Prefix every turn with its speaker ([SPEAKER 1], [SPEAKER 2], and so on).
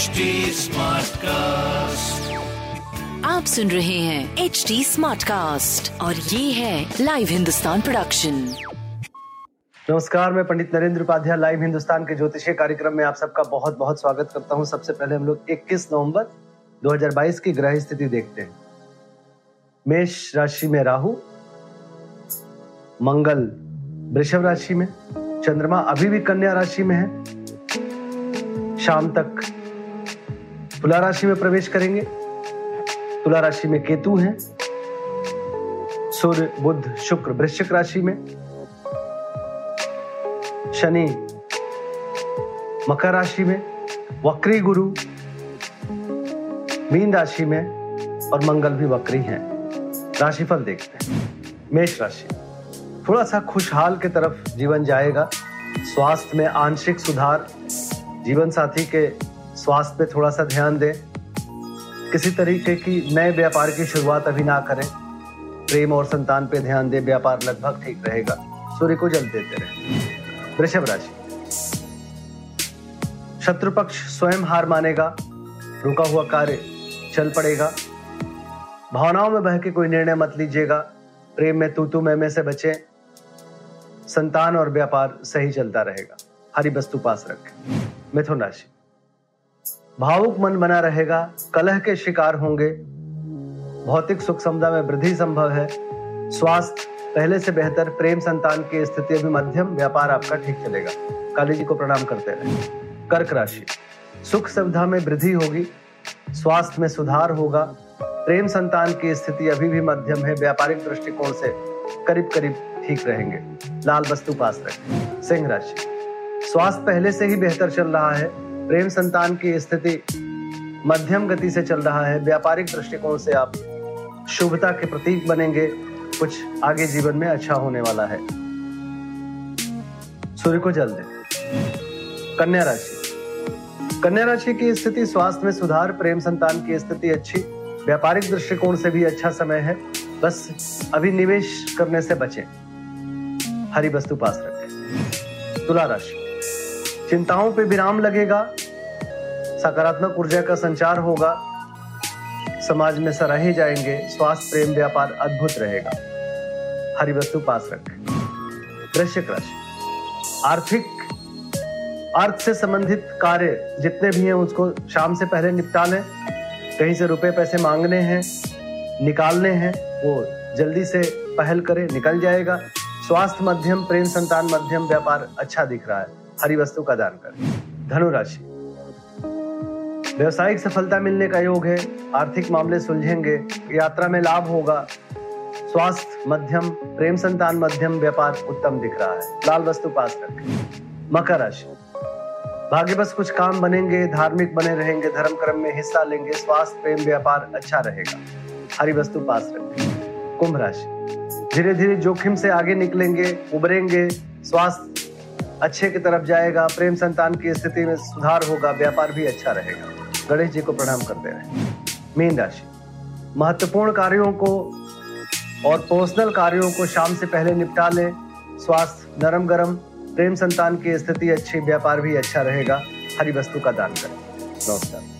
[SPEAKER 1] HD Smartcast.
[SPEAKER 2] आप सुन रहे हैं एच डी स्मार्ट कास्ट और ये है लाइव हिंदुस्तान प्रोडक्शन
[SPEAKER 3] नमस्कार मैं पंडित नरेंद्र उपाध्याय लाइव हिंदुस्तान के ज्योतिषीय कार्यक्रम में आप सबका बहुत बहुत स्वागत करता हूँ। सबसे पहले हम लोग 21 नवंबर 2022 की ग्रह स्थिति देखते हैं। मेष राशि में राहु मंगल वृषभ राशि में चंद्रमा अभी भी कन्या राशि में है। शाम तक तुला राशि में प्रवेश करेंगे। तुला राशि में केतु हैं। सूर्य, बुध, शुक्र, वृश्चिक राशि में। शनि, मकर राशि में। वक्री गुरु, मीन राशि में और मंगल भी वक्री हैं। राशिफल देखते हैं। मेष राशि थोड़ा सा खुशहाल के तरफ़ जीवन जाएगा। स्वास्थ्य में आंशिक सुधार। जीवन साथी के स्वास्थ्य पे थोड़ा सा ध्यान दें। किसी तरीके की नए व्यापार की शुरुआत अभी ना करें। प्रेम और संतान पे ध्यान दें, व्यापार लगभग ठीक रहेगा। सूर्य को जल देते रहे। वृषभ राशि। शत्रु पक्ष स्वयं हार मानेगा। रुका हुआ कार्य चल पड़ेगा। भावनाओं में बह के कोई निर्णय मत लीजिएगा। प्रेम में तू तू मैं में से बचे। संतान और व्यापार सही चलता रहेगा। हरी वस्तु पास रखें। मिथुन राशि। भावुक मन बना रहेगा, कलह के शिकार होंगे। भौतिक सुख समझा में वृद्धि संभव है। स्वास्थ्य पहले से बेहतर, प्रेम संतान की स्थिति अभी मध्यम, व्यापार आपका ठीक चलेगा। काली जी को प्रणाम करते रहे कर्क राशि, सुख सुविधा में वृद्धि होगी, स्वास्थ्य में सुधार होगा। प्रेम संतान की स्थिति अभी भी मध्यम है, व्यापारिक दृष्टिकोण से करीब करीब ठीक रहेंगे। लाल वस्तु पास रखें। सिंह राशि, स्वास्थ्य पहले से ही बेहतर चल रहा है। प्रेम संतान की स्थिति मध्यम गति से चल रहा है। व्यापारिक दृष्टिकोण से आप शुभता के प्रतीक बनेंगे। कुछ आगे जीवन में अच्छा होने वाला है। सूर्य को जल दे। कन्या राशि। कन्या राशि की स्थिति स्वास्थ्य में सुधार, प्रेम संतान की स्थिति अच्छी, व्यापारिक दृष्टिकोण से भी अच्छा समय है। बस अभी निवेश करने से बचें। हरी वस्तु पास रखें। तुला राशि। चिंताओं पे विराम लगेगा, सकारात्मक ऊर्जा का संचार होगा, समाज में सराहे जाएँगे, स्वास्थ्य, प्रेम, व्यापार अद्भुत रहेगा। हरी वस्तु पास रखें। वृश्चिक राशि आर्थिक, अर्थ से संबंधित कार्य जितने भी हैं, उसको शाम से पहले निपटा लें कहीं से रुपए पैसे मांगने हैं, निकालने हैं, वो जल्दी से पहल करें, निकल जाएगा। स्वास्थ्य मध्यम, प्रेम संतान मध्यम, व्यापार अच्छा दिख रहा है। हरी वस्तु का दान करें। धनुराशि। व्यवसायिक सफलता मिलने का योग है, आर्थिक मामले सुलझेंगे, यात्रा में लाभ होगा। स्वास्थ्य मध्यम, प्रेम संतान मध्यम, व्यापार उत्तम दिख रहा है। लाल वस्तु पास रखें। मकर राशि। भाग्य बस कुछ काम बनेंगे, धार्मिक बने रहेंगे, धर्म कर्म में हिस्सा लेंगे, स्वास्थ्य, प्रेम, व्यापार अच्छा रहेगा। हरी वस्तु पास रखें। कुंभ राशि। धीरे धीरे जोखिम से आगे निकलेंगे, उभरेंगे, स्वास्थ्य अच्छे की तरफ़ जाएगा, प्रेम संतान की स्थिति में सुधार होगा, व्यापार भी अच्छा रहेगा। गणेश जी को प्रणाम करते रहे मीन राशि। महत्वपूर्ण कार्यों को और पर्सनल कार्यों को शाम से पहले निपटा लें। स्वास्थ्य नरम गरम, प्रेम संतान की स्थिति अच्छी, व्यापार भी अच्छा रहेगा। हरी वस्तु का दान करें। नमस्कार।